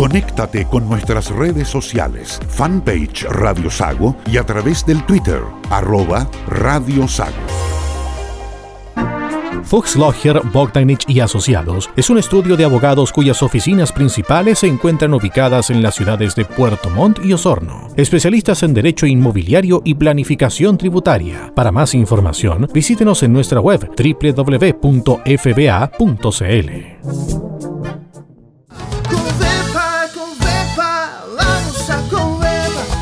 Conéctate con nuestras redes sociales, fanpage Radio Sago y a través del Twitter, arroba Radio Sago. Fuchs Logger, Bogdanich y Asociados es un estudio de abogados cuyas oficinas principales se encuentran ubicadas en las ciudades de Puerto Montt y Osorno. Especialistas en derecho inmobiliario y planificación tributaria. Para más información, visítenos en nuestra web www.fba.cl.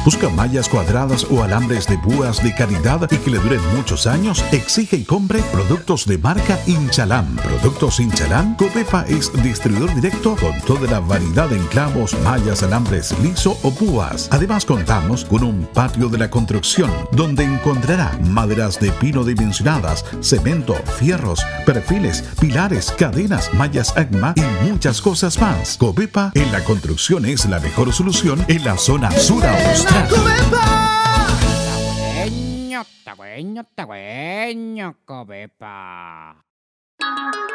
Busca mallas cuadradas o alambres de púas de calidad y que le duren muchos años. Exige y compre productos de marca Inchalam. Productos Inchalam. Copepa es distribuidor directo con toda la variedad de clavos, mallas, alambres liso o púas. Además contamos con un patio de la construcción donde encontrará maderas de pino dimensionadas, cemento, fierros, perfiles, pilares, cadenas, mallas ACMA y muchas cosas más. Copepa en la construcción es la mejor solución en la zona sur austral. ¡Cobepa!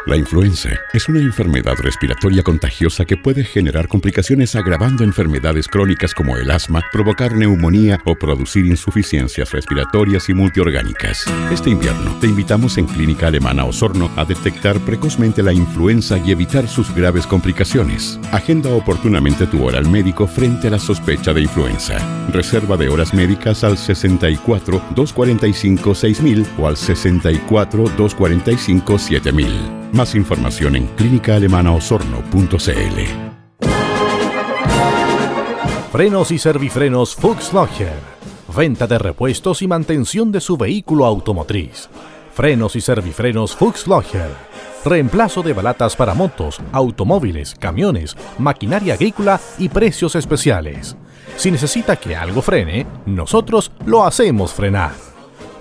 La influenza es una enfermedad respiratoria contagiosa que puede generar complicaciones agravando enfermedades crónicas como el asma, provocar neumonía o producir insuficiencias respiratorias y multiorgánicas. Este invierno te invitamos en Clínica Alemana Osorno a detectar precozmente la influenza y evitar sus graves complicaciones. Agenda oportunamente tu hora al médico frente a la sospecha de influenza. Reserva de horas médicas al 64 245 6000 o al 64 245 7000. Más información en clínicaalemanaosorno.cl. Frenos y servifrenos Fuchs Logger. Venta de repuestos y mantención de su vehículo automotriz. Frenos y servifrenos Fuchs Logger. Reemplazo de balatas para motos, automóviles, camiones, maquinaria agrícola y precios especiales. Si necesita que algo frene, nosotros lo hacemos frenar.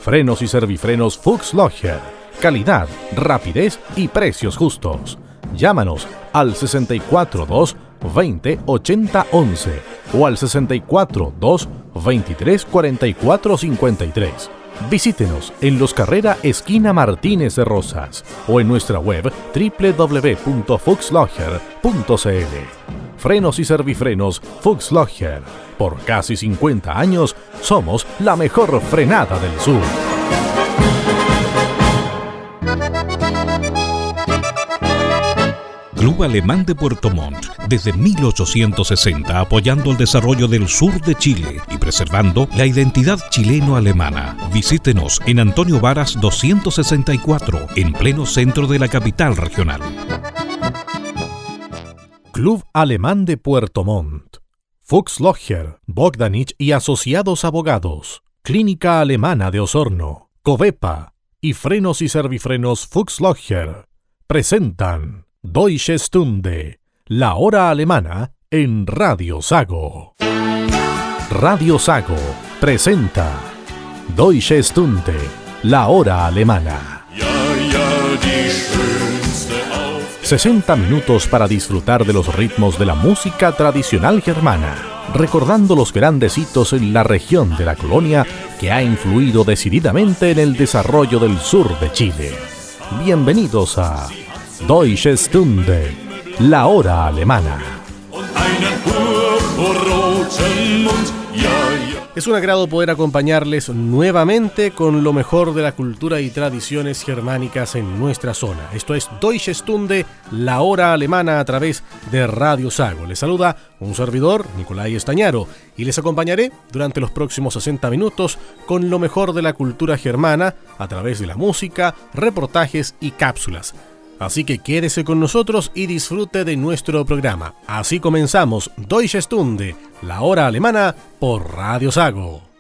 Frenos y servifrenos Fuchs Logger calidad, rapidez y precios justos. Llámanos al 642 20 80 11 o al 642 23 44 53. Visítenos en Los Carrera Esquina Martínez de Rosas o en nuestra web www.fuxlogger.cl. Frenos y servifrenos Fuxlogger. Por casi 50 años somos la mejor frenada del sur. Club Alemán de Puerto Montt, desde 1860 apoyando el desarrollo del sur de Chile y preservando la identidad chileno-alemana. Visítenos en Antonio Varas 264, en pleno centro de la capital regional. Club Alemán de Puerto Montt. Fuchs Logger, Bogdanich y Asociados Abogados. Clínica Alemana de Osorno. Covepa y Frenos y Servifrenos Fuchs Logger presentan Deutsche Stunde, la hora alemana en Radio Sago. Radio Sago presenta Deutsche Stunde, la hora alemana. 60 minutos para disfrutar de los ritmos de la música tradicional germana, recordando los grandes hitos en la región de la colonia que ha influido decididamente en el desarrollo del sur de Chile. Bienvenidos a Deutsche Stunde, la hora alemana. Es un agrado poder acompañarles nuevamente con lo mejor de la cultura y tradiciones germánicas en nuestra zona. Esto es Deutsche Stunde, la hora alemana a través de Radio Sago. Les saluda un servidor, Nicolai Estañaro, y les acompañaré durante los próximos 60 minutos con lo mejor de la cultura germana a través de la música, reportajes y cápsulas. Así que quédese con nosotros y disfrute de nuestro programa. Así comenzamos Deutsche Stunde, la hora alemana, por Radio Sago.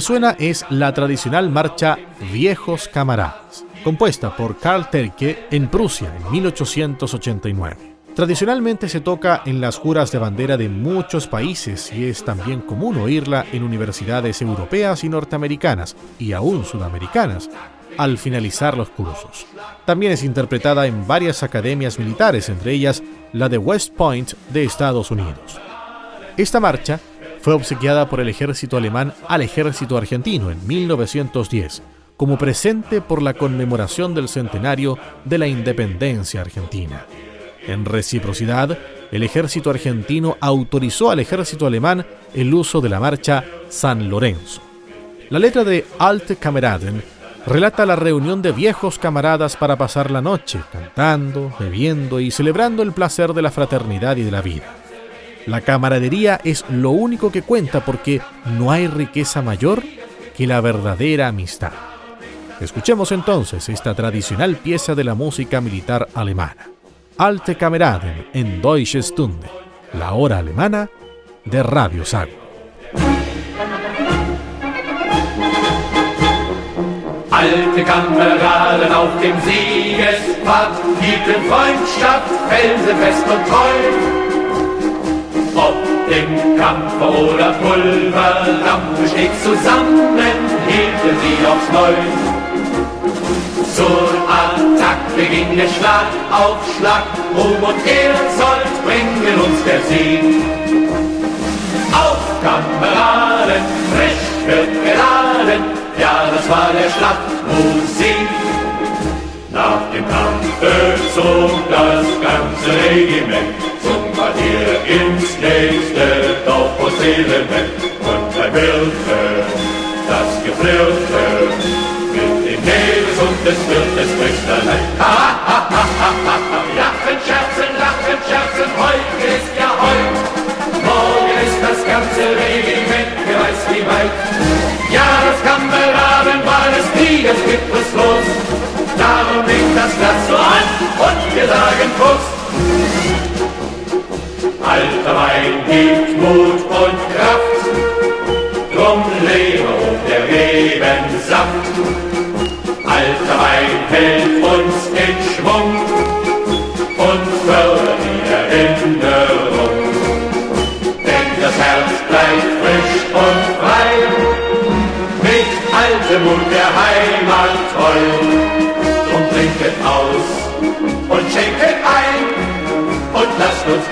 Que suena es la tradicional marcha Viejos Camaradas, compuesta por Karl Terke en Prusia en 1889. Tradicionalmente se toca en las juras de bandera de muchos países y es también común oírla en universidades europeas y norteamericanas y aún sudamericanas al finalizar los cursos. También es interpretada en varias academias militares, entre ellas la de West Point de Estados Unidos. Esta marcha fue obsequiada por el ejército alemán al ejército argentino en 1910 como presente por la conmemoración del centenario de la independencia argentina. En reciprocidad, el ejército argentino autorizó al ejército alemán el uso de la marcha San Lorenzo. La letra de Alte Kameraden relata la reunión de viejos camaradas para pasar la noche, cantando, bebiendo y celebrando el placer de la fraternidad y de la vida. La camaradería es lo único que cuenta porque no hay riqueza mayor que la verdadera amistad. Escuchemos entonces esta tradicional pieza de la música militar alemana. Alte Kameraden en Deutsche Stunde, la hora alemana de Radio Sago. Alte Kameraden auf dem Siegespfad, hielten Freundschaft felsenfest und treu. Ob im Kampf oder Pulverdampf steht zusammen, hielten sie aufs Neu. Zur Attacke ging der Schlag auf Schlag, Ruhm und Ehrzold bringen uns der Sieg. Auf Kameraden, frisch wird geladen, ja, das war der Schlachtmusik. Nach dem Kampfe zog das ganze Regiment zum Quartier ins nächste Dorf und Seelenwelt. Und beim Wirte, das Geflirte, mit dem Neves und des Wirtes Brüsterlein. Ha, ha, ha, ha, ha, ha, lachen, scherzen, lachen, scherzen, heute ist ja heut. Morgen ist das ganze Regiment gereist wie weit. Ja, das Kameraden war des Krieges gibt es los. Darum liegt das Glas so an und wir sagen Prost. Alter Wein gibt Mut und Kraft, drum lebe der Rebensaft. Alter Wein hält uns in Schwung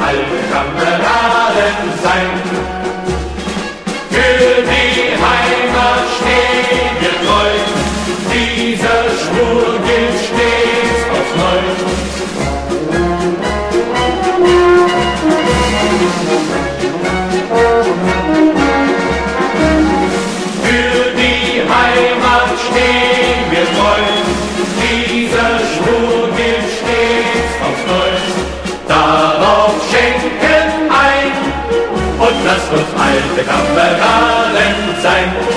alten Kameraden sein. Uns alte Kameraden sein.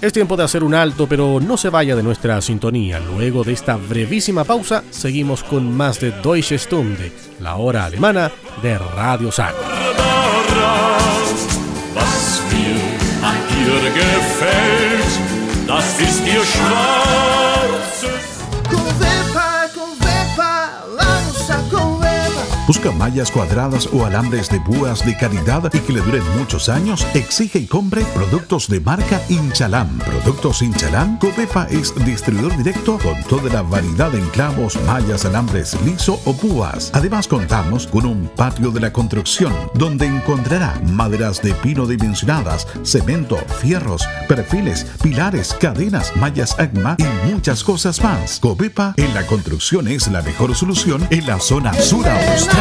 Es tiempo de hacer un alto, pero no se vaya de nuestra sintonía. Luego de esta brevísima pausa, seguimos con más de Deutsche Stunde, la hora alemana de Radio Sago. Busca mallas cuadradas o alambres de púas de calidad y que le duren muchos años. Exige y compre productos de marca Inchalam. Productos Inchalam. Copepa es distribuidor directo con toda la variedad de enclavos, mallas, alambres liso o púas. Además contamos con un patio de la construcción donde encontrará maderas de pino dimensionadas, cemento, fierros, perfiles, pilares, cadenas, mallas AGMA y muchas cosas más. Copepa en la construcción es la mejor solución en la zona sur austral.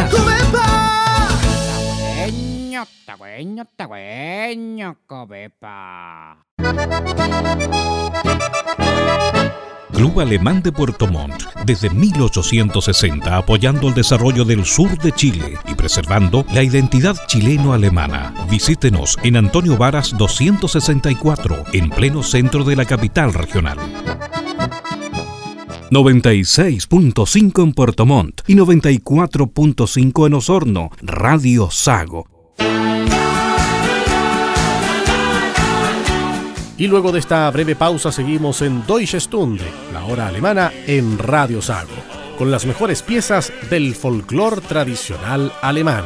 Club Alemán de Puerto Montt, desde 1860 apoyando el desarrollo del sur de Chile y preservando la identidad chileno-alemana. Visítenos en Antonio Varas 264, en pleno centro de la capital regional. 96.5 en Puerto Montt y 94.5 en Osorno, Radio Sago. Y luego de esta breve pausa seguimos en Deutsche Stunde, la hora alemana en Radio Sago, con las mejores piezas del folclore tradicional alemán.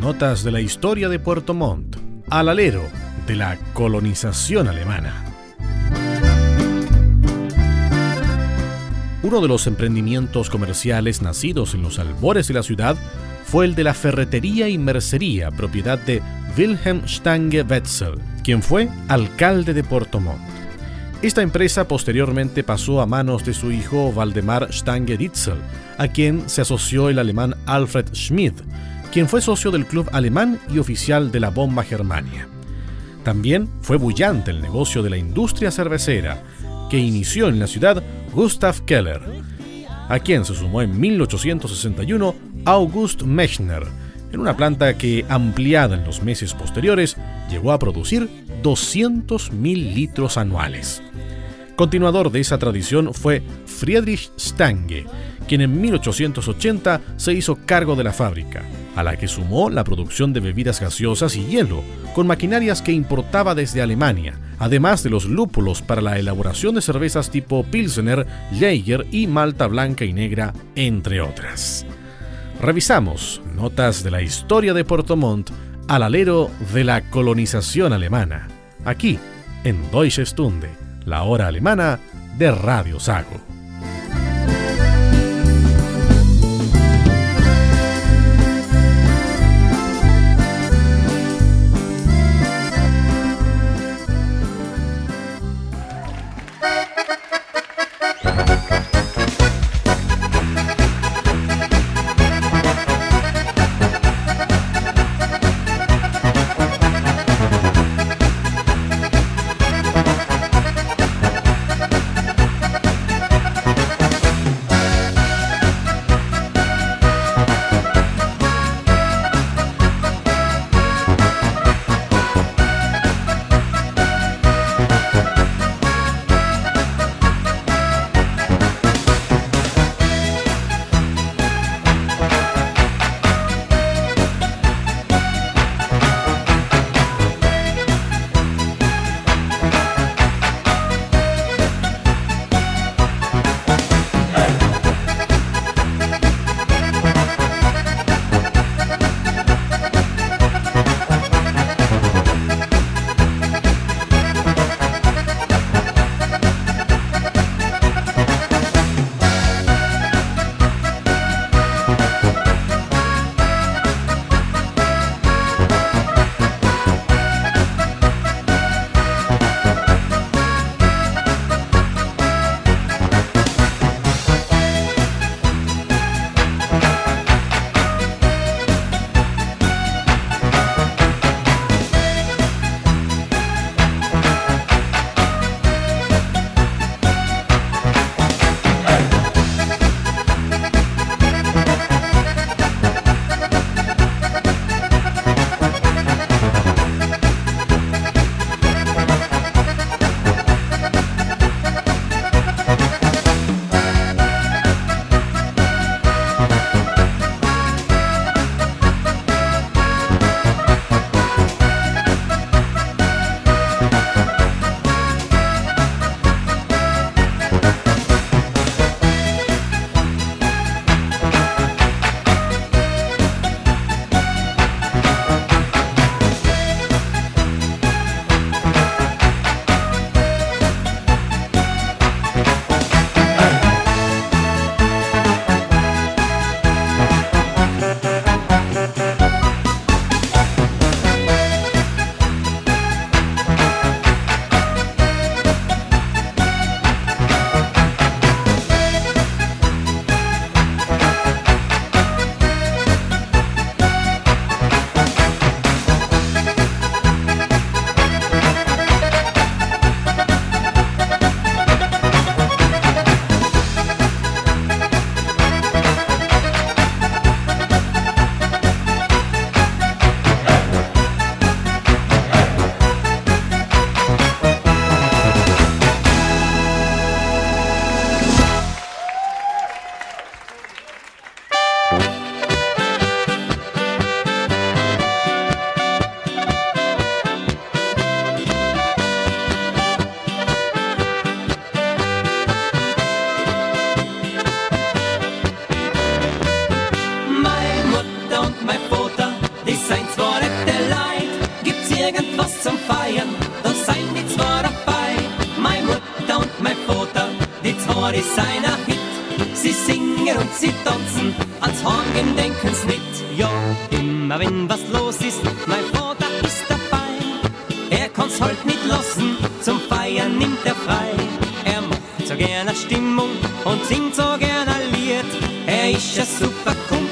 Notas de la historia de Puerto Montt al alero de la colonización alemana. Uno de los emprendimientos comerciales nacidos en los albores de la ciudad fue el de la ferretería y mercería, propiedad de Wilhelm Stange Wetzel, quien fue alcalde de Puerto Montt. Esta empresa posteriormente pasó a manos de su hijo Waldemar Stange Ditzel, a quien se asoció el alemán Alfred Schmid, quien fue socio del club alemán y oficial de la bomba Germania. También fue bullante el negocio de la industria cervecera, que inició en la ciudad Gustav Keller, a quien se sumó en 1861 August Mechner, en una planta que, ampliada en los meses posteriores, llegó a producir 200.000 litros anuales. Continuador de esa tradición fue Friedrich Stange, quien en 1880 se hizo cargo de la fábrica, a la que sumó la producción de bebidas gaseosas y hielo, con maquinarias que importaba desde Alemania, además de los lúpulos para la elaboración de cervezas tipo Pilsener, Jaeger y Malta Blanca y Negra, entre otras. Revisamos notas de la historia de Puerto Montt al alero de la colonización alemana, aquí en Deutsche Stunde, la hora alemana de Radio Sago. sein zwar zwei nette Leid. Gibt's irgendwas zum Feiern? Da seien die zwei dabei. Mein Mutter und mein Vater, die zwei ist einer Hit. Sie singen und sie tanzen, als Horn denken's mit. Ja, immer wenn was los ist, mein Vater ist dabei. Er kann's halt nicht lassen, zum Feiern nimmt er frei. Er macht so gerne Stimmung und singt so gerne Lied. Er ist ein super Kumpel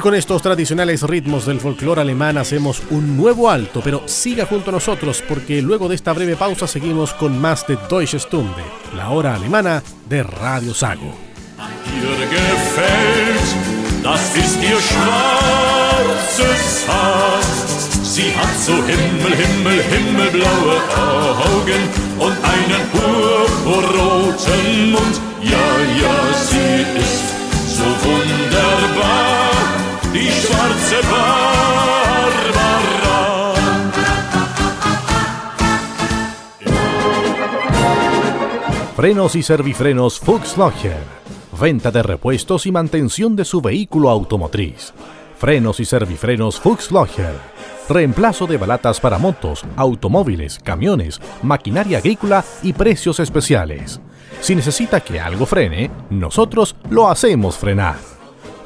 Con estos tradicionales ritmos del folclore alemán hacemos un nuevo alto, pero siga junto a nosotros porque luego de esta breve pausa seguimos con más de Deutsche Stunde, la hora alemana de Radio Sago. Barbara. Frenos y servifrenos Fuchs Locher venta de repuestos y mantención de su vehículo automotriz. Frenos y servifrenos Fuchs Locher. Reemplazo de balatas para motos, automóviles, camiones, maquinaria agrícola y precios especiales. Si necesita que algo frene, nosotros lo hacemos frenar.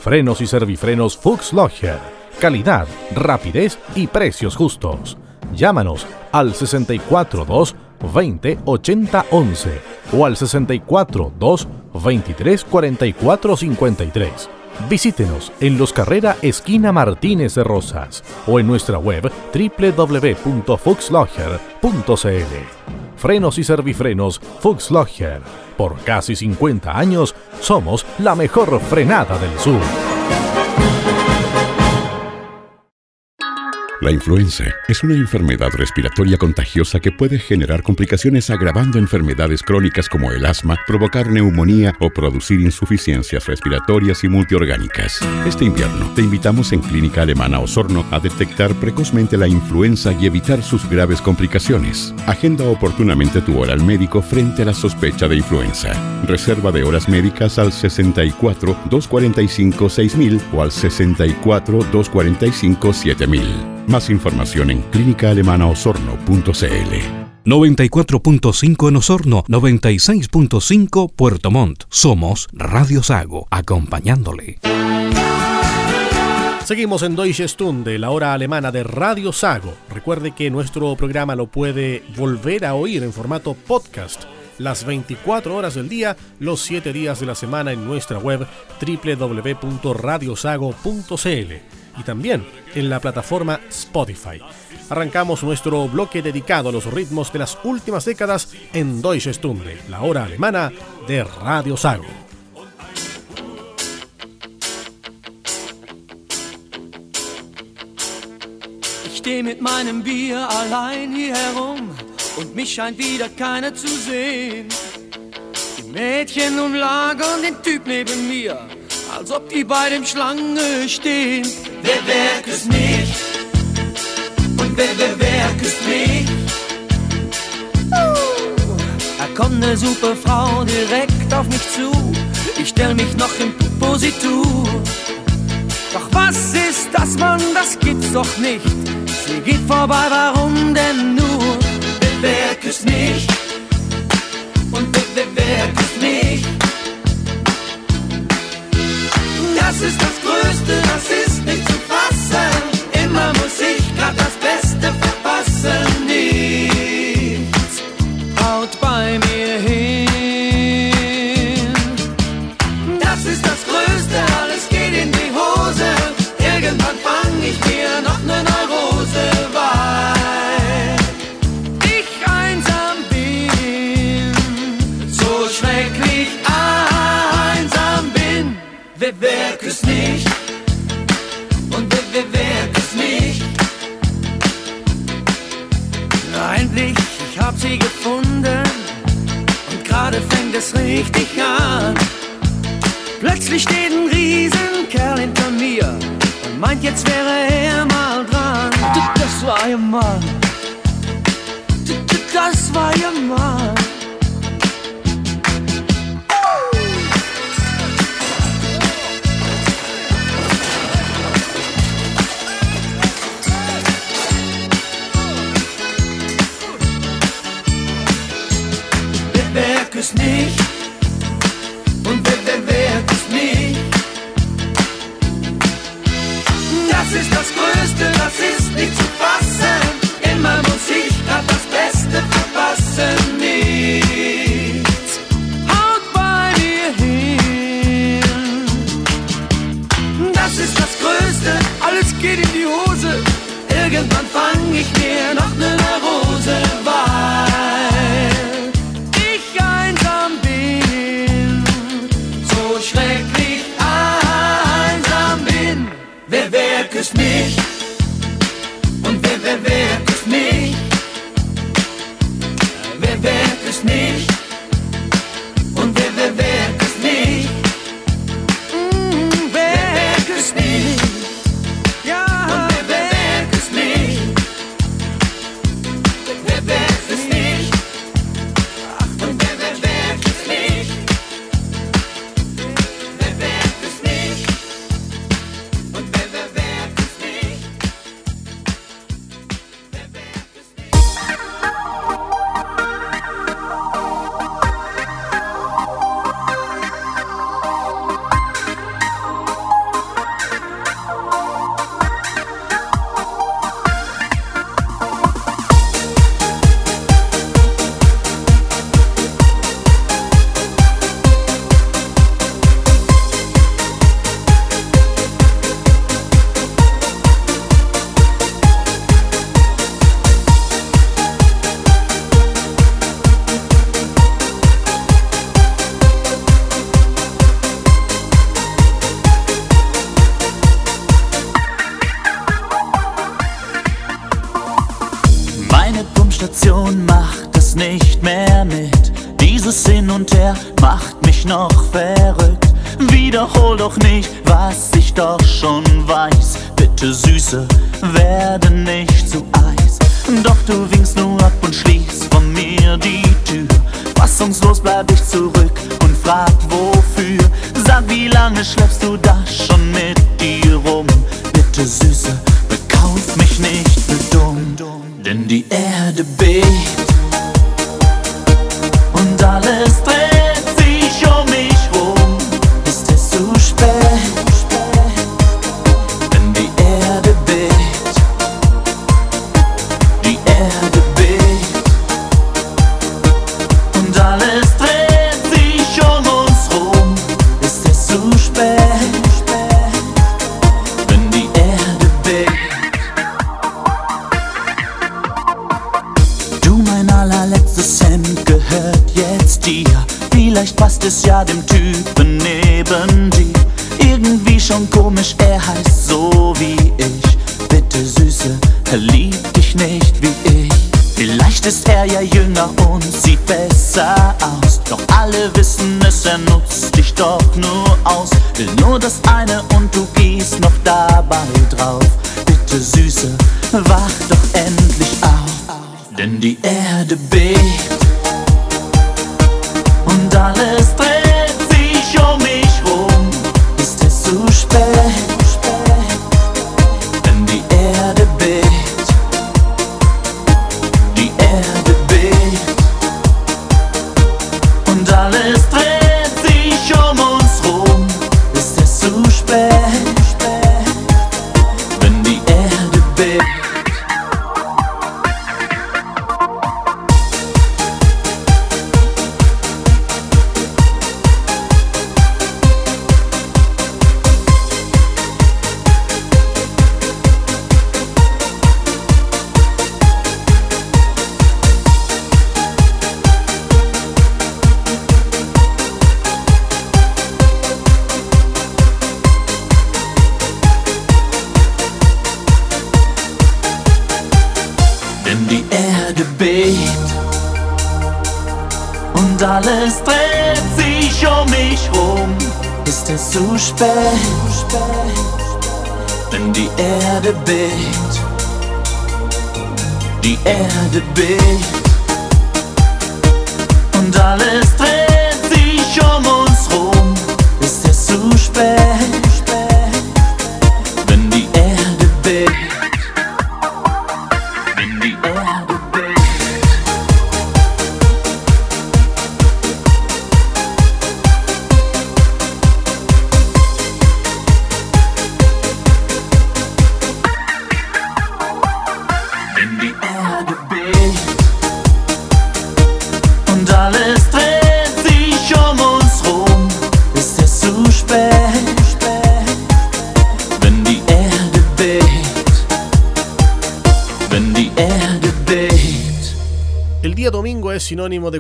Frenos y servifrenos Fuchs Locher. Calidad, rapidez y precios justos. Llámanos al 642 20 80 11 o al 64 2 23 44 53. Visítenos en Los Carrera Esquina Martínez de Rosas o en nuestra web www.fuxlogger.cl. Frenos y servifrenos Fuxlogger. Por casi 50 años somos la mejor frenada del sur. La influenza es una enfermedad respiratoria contagiosa que puede generar complicaciones agravando enfermedades crónicas como el asma, provocar neumonía o producir insuficiencias respiratorias y multiorgánicas. Este invierno te invitamos en Clínica Alemana Osorno a detectar precozmente la influenza y evitar sus graves complicaciones. Agenda oportunamente tu hora al médico frente a la sospecha de influenza. Reserva de horas médicas al 64 245 6000 o al 64 245 7000. Más información en clínicaalemanaosorno.cl. 94.5 en Osorno, 96.5 Puerto Montt. Somos Radio Sago, acompañándole. Seguimos en Deutsche Stunde, la hora alemana de Radio Sago. Recuerde que nuestro programa lo puede volver a oír en formato podcast las 24 horas del día, los 7 días de la semana en nuestra web www.radiosago.cl y también en la plataforma Spotify. Arrancamos nuestro bloque dedicado a los ritmos de las últimas décadas en Deutsche Stunde, la hora alemana de Radio Sago. Ich stehe mit meinem Bier allein und mich scheint wieder keiner zu sehen. Die Mädchen den Typ neben mir als ob die beiden Schlange stehen. Wer, wer küsst mich? Und wer, wer, wer küsst mich? Uh, da kommt eine super Frau direkt auf mich zu. Ich stell mich noch in Positur. Doch was ist das, Mann? Das gibt's doch nicht. Sie geht vorbei, warum denn nur? Wer, wer küsst mich? Und wer, wer, wer küsst mich? Das ist das Größte, das ist nicht zu fassen. Immer muss ich grad das Beste verpassen. Endlich, ich hab sie gefunden. Und gerade fängt es richtig an. Plötzlich steht ein Riesenkerl hinter mir und meint, jetzt wäre er mal dran. Das war ihr Mann. Das war ihr Mann.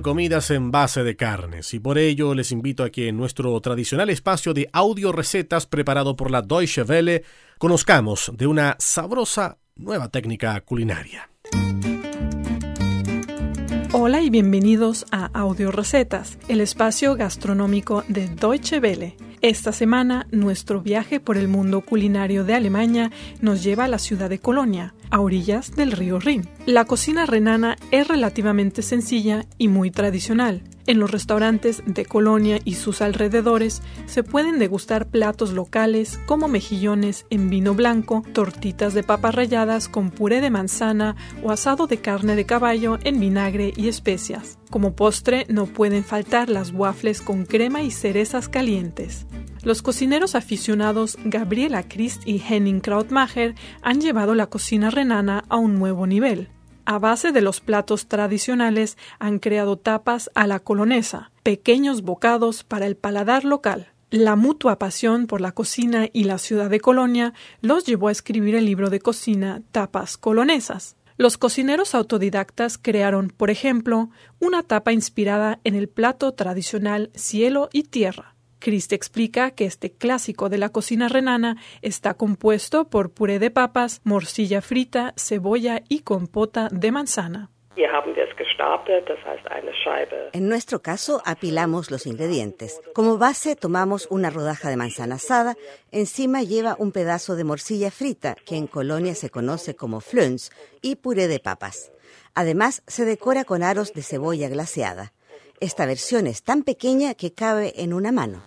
Comidas en base de carnes y por ello les invito a que en nuestro tradicional espacio de audio recetas preparado por la Deutsche Welle conozcamos de una sabrosa nueva técnica culinaria. Hola y bienvenidos a Audio Recetas, el espacio gastronómico de Deutsche Welle. Esta semana, nuestro viaje por el mundo culinario de Alemania nos lleva a la ciudad de Colonia, a orillas del río Rin. La cocina renana es relativamente sencilla y muy tradicional. En los restaurantes de Colonia y sus alrededores se pueden degustar platos locales como mejillones en vino blanco, tortitas de papas ralladas con puré de manzana o asado de carne de caballo en vinagre y especias. Como postre no pueden faltar las waffles con crema y cerezas calientes. Los cocineros aficionados Gabriela Christ y Henning Krautmacher han llevado la cocina renana a un nuevo nivel. A base de los platos tradicionales han creado tapas a la colonesa, pequeños bocados para el paladar local. La mutua pasión por la cocina y la ciudad de Colonia los llevó a escribir el libro de cocina Tapas Colonesas. Los cocineros autodidactas crearon, por ejemplo, una tapa inspirada en el plato tradicional cielo y tierra. Christ explica que este clásico de la cocina renana está compuesto por puré de papas, morcilla frita, cebolla y compota de manzana. En nuestro caso, apilamos los ingredientes. Como base, tomamos una rodaja de manzana asada. Encima lleva un pedazo de morcilla frita, que en Colonia se conoce como flöns, y puré de papas. Además, se decora con aros de cebolla glaseada. Esta versión es tan pequeña que cabe en una mano.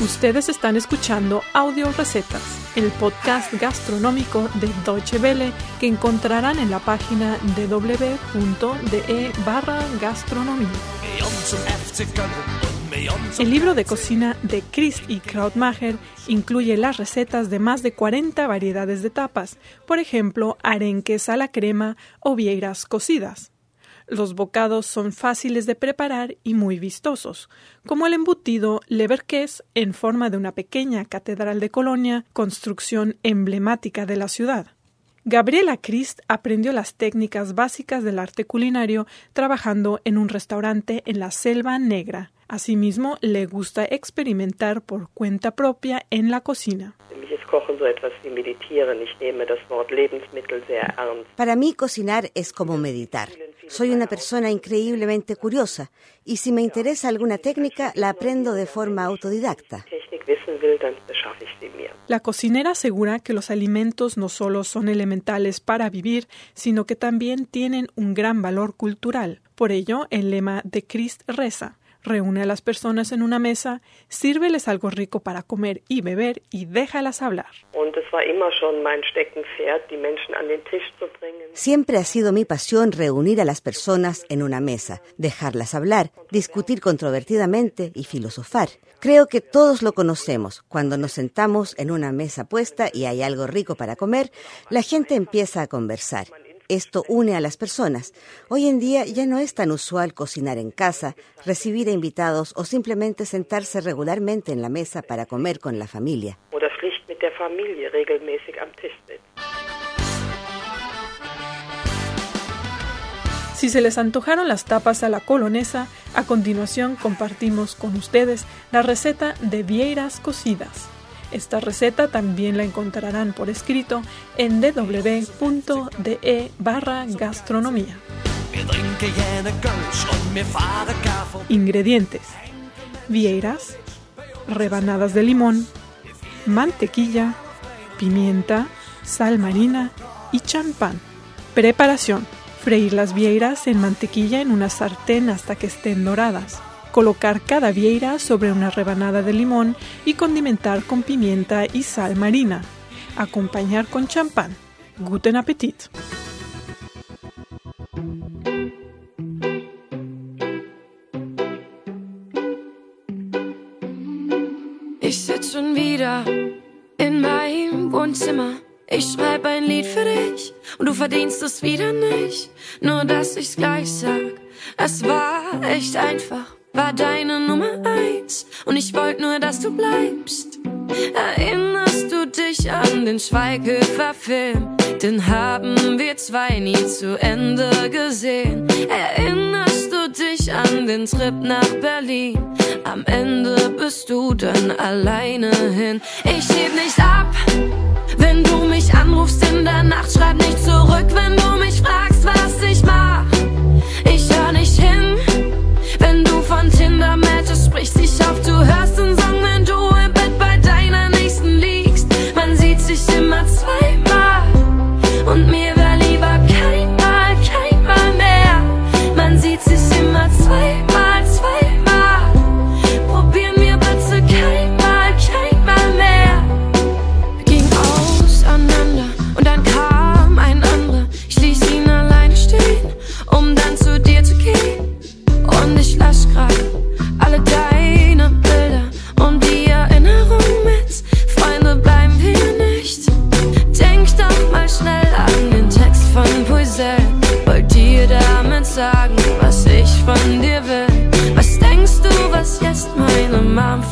Ustedes están escuchando Audio Recetas, el podcast gastronómico de Deutsche Welle que encontrarán en la página www.de barra gastronomía. El libro de cocina de Christ y Krautmacher incluye las recetas de más de 40 variedades de tapas, por ejemplo, arenques a la crema o vieiras cocidas. Los bocados son fáciles de preparar y muy vistosos, como el embutido Leberkäse en forma de una pequeña catedral de Colonia, construcción emblemática de la ciudad. Gabriela Christ aprendió las técnicas básicas del arte culinario trabajando en un restaurante en la Selva Negra. Asimismo, le gusta experimentar por cuenta propia en la cocina. Para mí cocinar es como meditar. Soy una persona increíblemente curiosa y si me interesa alguna técnica la aprendo de forma autodidacta. La cocinera asegura que los alimentos no solo son elementales para vivir, sino que también tienen un gran valor cultural. Por ello, el lema de Christ reza reúne a las personas en una mesa, sírveles algo rico para comer y beber y déjalas hablar. Siempre ha sido mi pasión reunir a las personas en una mesa, dejarlas hablar, discutir controvertidamente y filosofar. Creo que todos lo conocemos. Cuando nos sentamos en una mesa puesta y hay algo rico para comer, la gente empieza a conversar. Esto une a las personas. Hoy en día ya no es tan usual cocinar en casa, recibir a invitados o simplemente sentarse regularmente en la mesa para comer con la familia. Si se les antojaron las tapas a la colonesa, a continuación compartimos con ustedes la receta de vieiras cocidas. Esta receta también la encontrarán por escrito en www.de barra gastronomía. Ingredientes. Vieiras, rebanadas de limón, mantequilla, pimienta, sal marina y champán. Preparación. Freír las vieiras en mantequilla en una sartén hasta que estén doradas colocar cada vieira sobre una rebanada de limón y condimentar con pimienta y sal marina. Acompañar con champán. Guten Appetit. Ich sitz schon wieder in meinem Wohnzimmer. Ich schreib ein Lied für dich und du verdienst es wieder nicht. Nur dass ich's gleich sag, es war echt einfach war deine Nummer eins und ich wollte nur, dass du bleibst. Erinnerst du dich an den Schweighöfer Film? Den haben wir zwei nie zu Ende gesehen. Erinnerst du dich an den Trip nach Berlin? Am Ende bist du dann alleine hin. Ich heb nicht ab, wenn du mich anrufst in der Nacht, schreib nicht zurück, wenn du mich fragst, was ich mag. von Tinder-Matches spricht sich auf, du hörst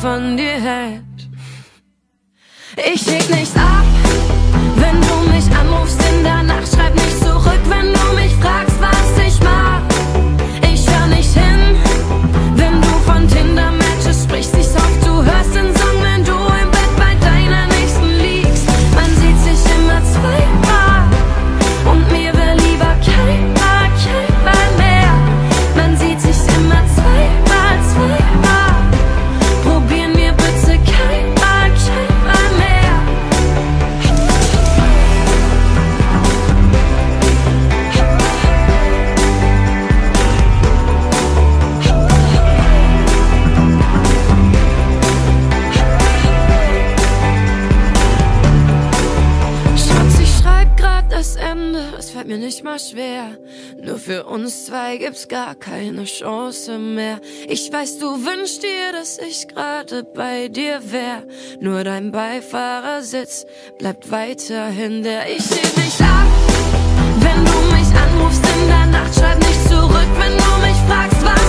von dir hält. Ich schick nichts ab. Weißt du, wünschst dir, dass ich gerade bei dir wär. Nur dein Beifahrersitz bleibt weiterhin der. Ich steh nicht ab, wenn du mich anrufst in der Nacht. Schreib nicht zurück, wenn du mich fragst, was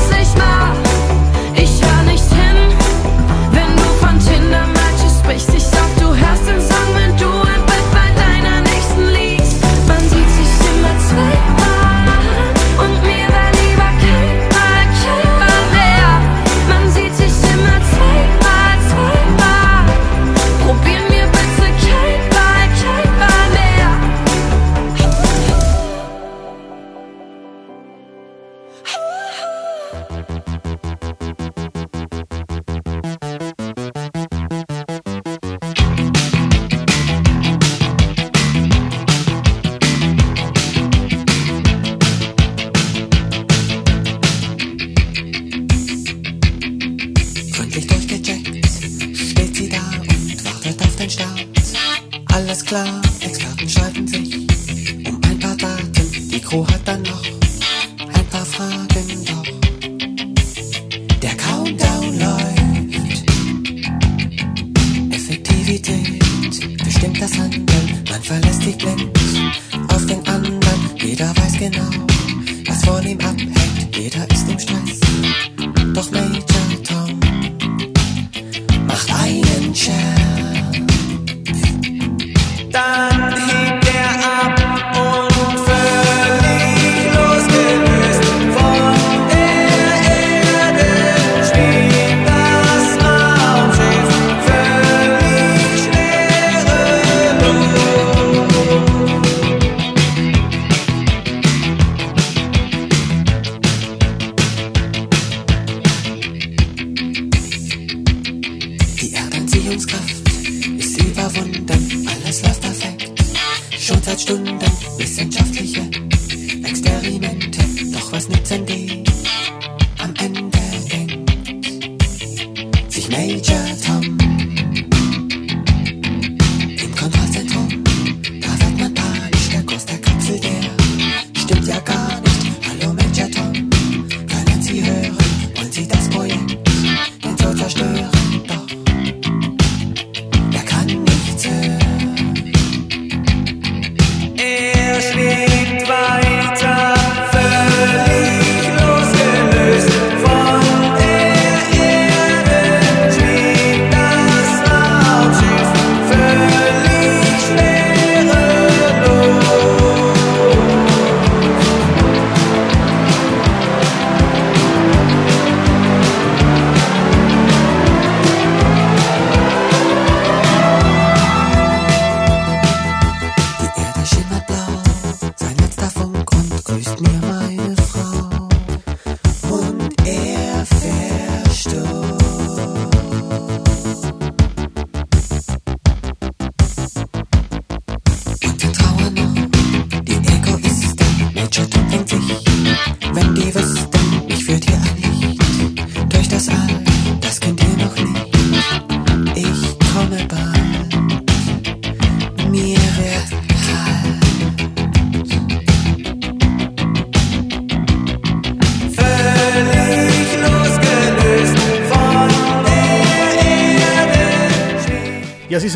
falaise des plaines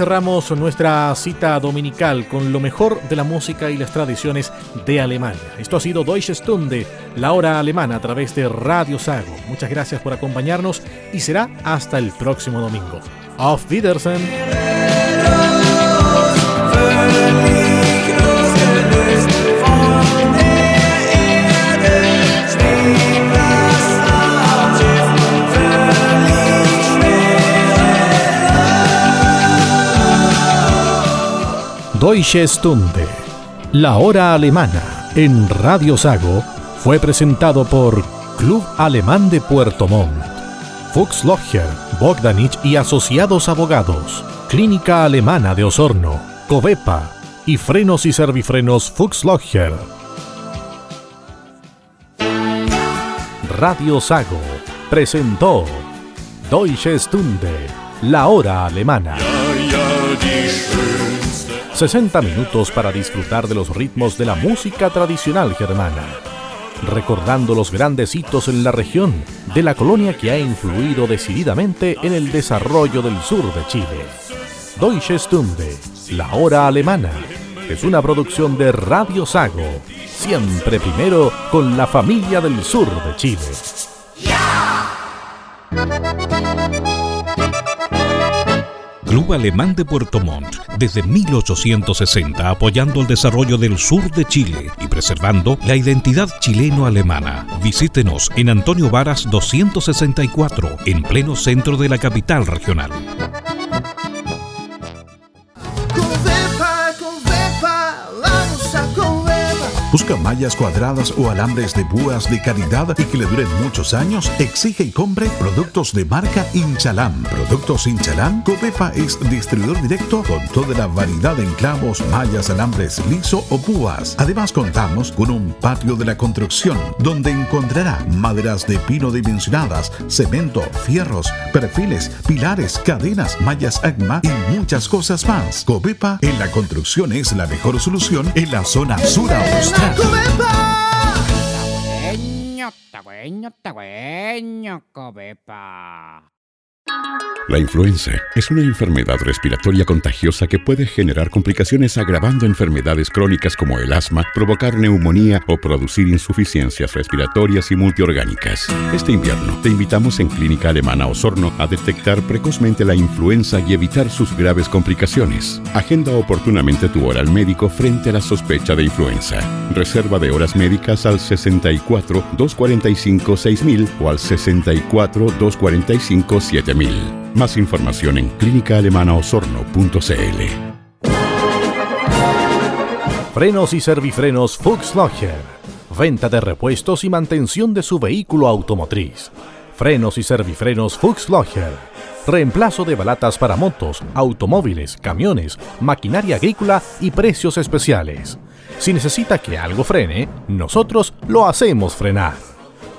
cerramos nuestra cita dominical con lo mejor de la música y las tradiciones de Alemania. Esto ha sido Deutsche Stunde, la hora alemana a través de Radio Sago. Muchas gracias por acompañarnos y será hasta el próximo domingo. Auf Wiedersehen. Deutsche Stunde, la hora alemana, en Radio Sago, fue presentado por Club Alemán de Puerto Montt, Fuchs Logger, Bogdanich y Asociados Abogados, Clínica Alemana de Osorno, Covepa y Frenos y Servifrenos Fuchs. Radio Sago presentó Deutsche Stunde, la hora alemana. 60 minutos para disfrutar de los ritmos de la música tradicional germana, recordando los grandes hitos en la región de la colonia que ha influido decididamente en el desarrollo del sur de Chile. Deutsche Stunde, la hora alemana, es una producción de Radio Sago, siempre primero con la familia del sur de Chile. Club Alemán de Puerto Montt, desde 1860 apoyando el desarrollo del sur de Chile y preservando la identidad chileno-alemana. Visítenos en Antonio Varas 264, en pleno centro de la capital regional. Busca mallas cuadradas o alambres de púas de calidad y que le duren muchos años. Exige y compre productos de marca Inchalam. Productos Inchalam. Copepa es distribuidor directo con toda la variedad de enclavos, mallas, alambres liso o púas. Además contamos con un patio de la construcción donde encontrará maderas de pino dimensionadas, cemento, fierros, perfiles, pilares, cadenas, mallas AGMA y muchas cosas más. Copepa en la construcción es la mejor solución en la zona sur austral. Cobepa. Tagüeño, tagüeño, tagüeño, Cobepa. La influenza es una enfermedad respiratoria contagiosa que puede generar complicaciones agravando enfermedades crónicas como el asma, provocar neumonía o producir insuficiencias respiratorias y multiorgánicas. Este invierno te invitamos en Clínica Alemana Osorno a detectar precozmente la influenza y evitar sus graves complicaciones. Agenda oportunamente tu hora al médico frente a la sospecha de influenza. Reserva de horas médicas al 64 245 6000 o al 64 245 7000. Más información en clínicaalemanaosorno.cl. Frenos y servifrenos Fuchs Logger. Venta de repuestos y mantención de su vehículo automotriz. Frenos y servifrenos Fuchs Logger. Reemplazo de balatas para motos, automóviles, camiones, maquinaria agrícola y precios especiales. Si necesita que algo frene, nosotros lo hacemos frenar.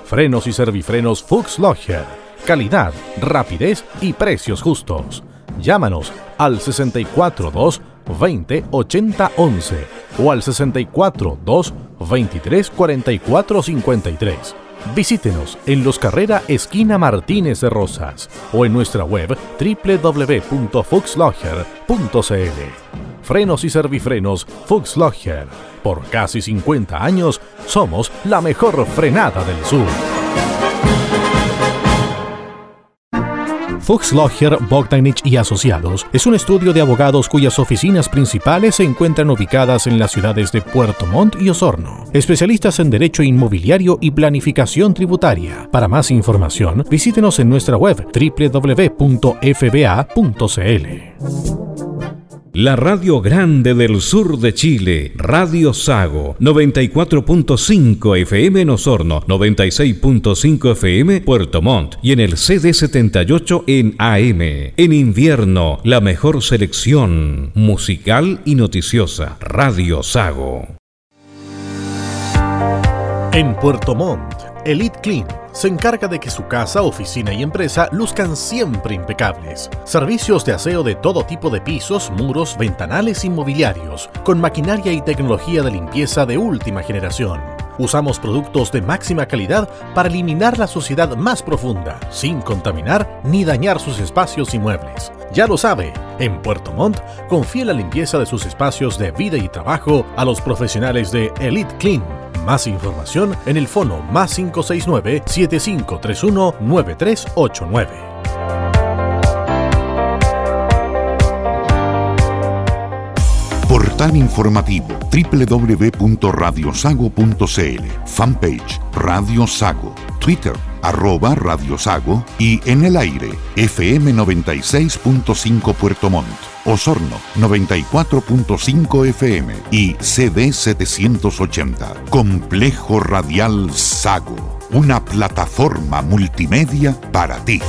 Frenos y servifrenos Fuchs Logger calidad, rapidez y precios justos. Llámanos al 642 20 80 11 o al 642 23 44 53. Visítenos en Los Carrera Esquina Martínez de Rosas o en nuestra web www.fuxlogger.cl. Frenos y servifrenos Fuxlogger. Por casi 50 años somos la mejor frenada del sur. Fuchs Logger, Bogdanich y Asociados es un estudio de abogados cuyas oficinas principales se encuentran ubicadas en las ciudades de Puerto Montt y Osorno. Especialistas en derecho inmobiliario y planificación tributaria. Para más información, visítenos en nuestra web www.fba.cl. La Radio Grande del Sur de Chile, Radio Sago, 94.5 FM en Osorno, 96.5 FM Puerto Montt y en el CD78 en AM. En invierno, la mejor selección musical y noticiosa, Radio Sago. En Puerto Montt, Elite Clean se encarga de que su casa, oficina y empresa luzcan siempre impecables. Servicios de aseo de todo tipo de pisos, muros, ventanales y mobiliarios, con maquinaria y tecnología de limpieza de última generación. Usamos productos de máxima calidad para eliminar la suciedad más profunda, sin contaminar ni dañar sus espacios y muebles. Ya lo sabe, en Puerto Montt confía la limpieza de sus espacios de vida y trabajo a los profesionales de Elite Clean. Más información en el fono más 569-7531-9389. Portal informativo www.radiosago.cl Fanpage Radio Sago. Twitter arroba Radio Sago. Y en el aire FM 96.5 Puerto Montt, Osorno 94.5 FM y CD 780. Complejo Radial Sago, una plataforma multimedia para ti.